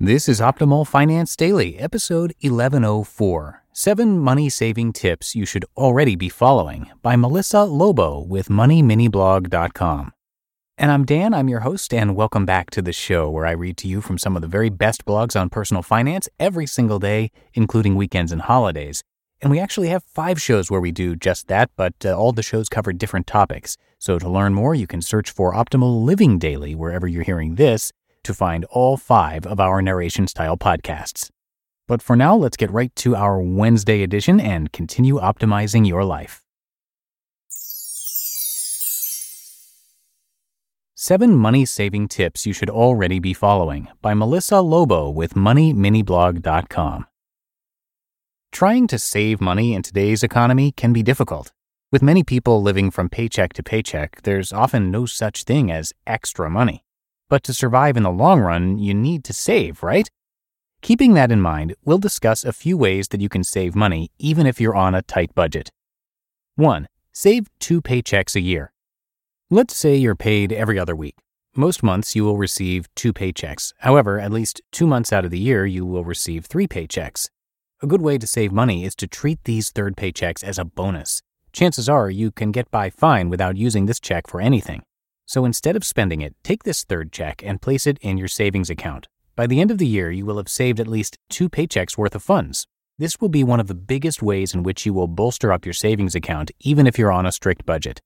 This is Optimal Finance Daily, episode 1104 Seven Money Saving Tips You Should Already Be Following by Melissa Lobo with MoneyMiniBlog.com. And I'm Dan, I'm your host, and welcome back to the show where I read to you from some of the very best blogs on personal finance every single day, including weekends and holidays. And we actually have five shows where we do just that, but uh, all the shows cover different topics. So to learn more, you can search for Optimal Living Daily wherever you're hearing this to find all five of our narration style podcasts. But for now, let's get right to our Wednesday edition and continue optimizing your life. Seven Money Saving Tips You Should Already Be Following by Melissa Lobo with MoneyMiniBlog.com. Trying to save money in today's economy can be difficult. With many people living from paycheck to paycheck, there's often no such thing as extra money. But to survive in the long run, you need to save, right? Keeping that in mind, we'll discuss a few ways that you can save money even if you're on a tight budget. 1. Save two paychecks a year. Let's say you're paid every other week. Most months you will receive two paychecks. However, at least two months out of the year you will receive three paychecks. A good way to save money is to treat these third paychecks as a bonus. Chances are you can get by fine without using this check for anything. So instead of spending it, take this third check and place it in your savings account. By the end of the year, you will have saved at least two paychecks worth of funds. This will be one of the biggest ways in which you will bolster up your savings account, even if you're on a strict budget.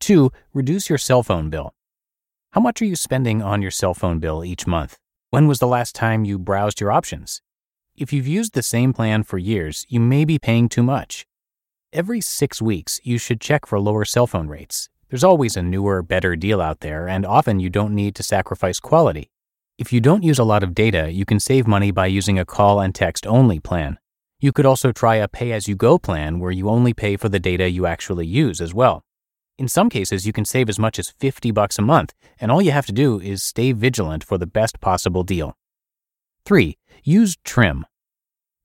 2. Reduce your cell phone bill. How much are you spending on your cell phone bill each month? When was the last time you browsed your options? If you've used the same plan for years, you may be paying too much. Every six weeks, you should check for lower cell phone rates. There's always a newer, better deal out there, and often you don't need to sacrifice quality. If you don't use a lot of data, you can save money by using a call and text only plan. You could also try a pay as you go plan where you only pay for the data you actually use as well. In some cases, you can save as much as 50 bucks a month, and all you have to do is stay vigilant for the best possible deal. 3. Use Trim.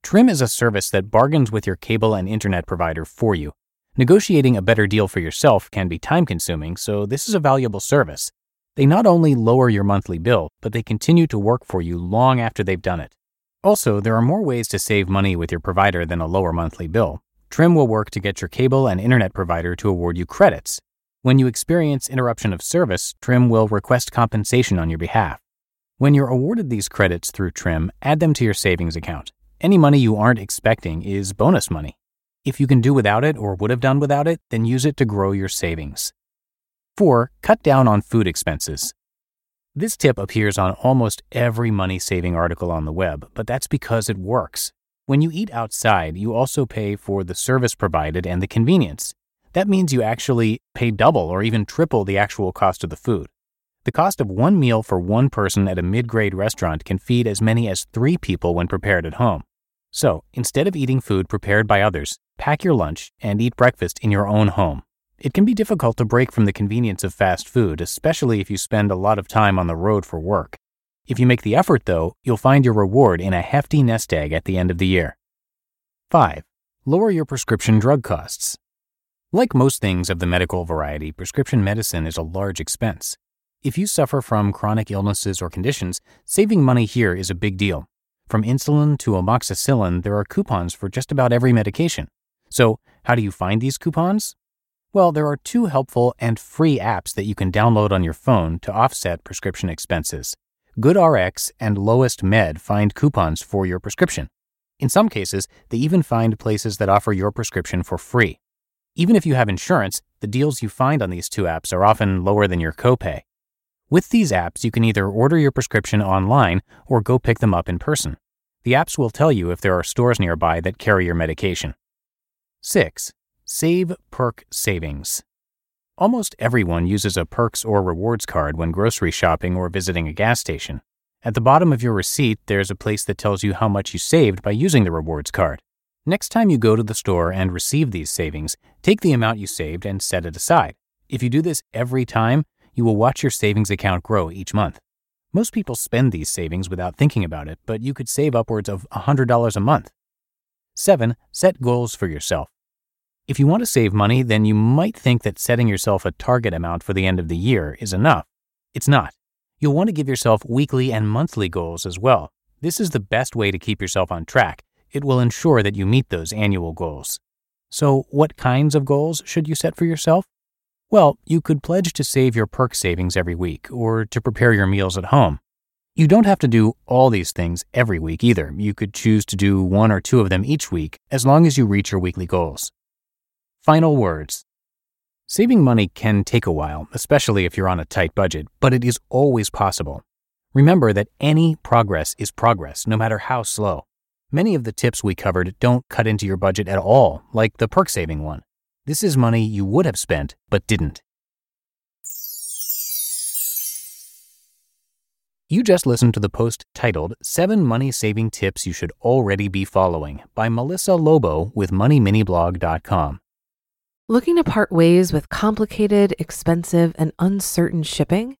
Trim is a service that bargains with your cable and internet provider for you. Negotiating a better deal for yourself can be time consuming, so this is a valuable service. They not only lower your monthly bill, but they continue to work for you long after they've done it. Also, there are more ways to save money with your provider than a lower monthly bill. Trim will work to get your cable and internet provider to award you credits. When you experience interruption of service, Trim will request compensation on your behalf. When you're awarded these credits through Trim, add them to your savings account. Any money you aren't expecting is bonus money. If you can do without it or would have done without it, then use it to grow your savings. 4. Cut down on food expenses. This tip appears on almost every money saving article on the web, but that's because it works. When you eat outside, you also pay for the service provided and the convenience. That means you actually pay double or even triple the actual cost of the food. The cost of one meal for one person at a mid grade restaurant can feed as many as three people when prepared at home. So, instead of eating food prepared by others, pack your lunch and eat breakfast in your own home. It can be difficult to break from the convenience of fast food, especially if you spend a lot of time on the road for work. If you make the effort, though, you'll find your reward in a hefty nest egg at the end of the year. 5. Lower your prescription drug costs. Like most things of the medical variety, prescription medicine is a large expense. If you suffer from chronic illnesses or conditions, saving money here is a big deal. From insulin to amoxicillin, there are coupons for just about every medication. So, how do you find these coupons? Well, there are two helpful and free apps that you can download on your phone to offset prescription expenses. GoodRx and Lowest Med find coupons for your prescription. In some cases, they even find places that offer your prescription for free. Even if you have insurance, the deals you find on these two apps are often lower than your copay. With these apps, you can either order your prescription online or go pick them up in person. The apps will tell you if there are stores nearby that carry your medication. 6. Save Perk Savings. Almost everyone uses a perks or rewards card when grocery shopping or visiting a gas station. At the bottom of your receipt, there's a place that tells you how much you saved by using the rewards card. Next time you go to the store and receive these savings, take the amount you saved and set it aside. If you do this every time, you will watch your savings account grow each month. Most people spend these savings without thinking about it, but you could save upwards of $100 a month. 7. Set goals for yourself. If you want to save money, then you might think that setting yourself a target amount for the end of the year is enough. It's not. You'll want to give yourself weekly and monthly goals as well. This is the best way to keep yourself on track. It will ensure that you meet those annual goals. So, what kinds of goals should you set for yourself? Well, you could pledge to save your perk savings every week or to prepare your meals at home. You don't have to do all these things every week either. You could choose to do one or two of them each week as long as you reach your weekly goals. Final words. Saving money can take a while, especially if you're on a tight budget, but it is always possible. Remember that any progress is progress, no matter how slow. Many of the tips we covered don't cut into your budget at all, like the perk saving one. This is money you would have spent, but didn't. You just listened to the post titled Seven Money Saving Tips You Should Already Be Following by Melissa Lobo with MoneyMiniBlog.com. Looking to part ways with complicated, expensive, and uncertain shipping?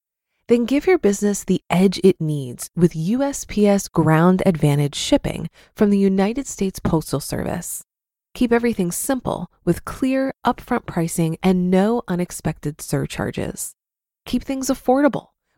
Then give your business the edge it needs with USPS Ground Advantage shipping from the United States Postal Service. Keep everything simple with clear, upfront pricing and no unexpected surcharges. Keep things affordable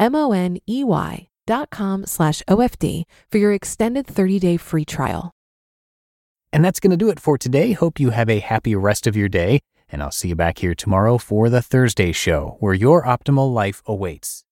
M O N E Y dot com slash OFD for your extended 30 day free trial. And that's going to do it for today. Hope you have a happy rest of your day, and I'll see you back here tomorrow for the Thursday show where your optimal life awaits.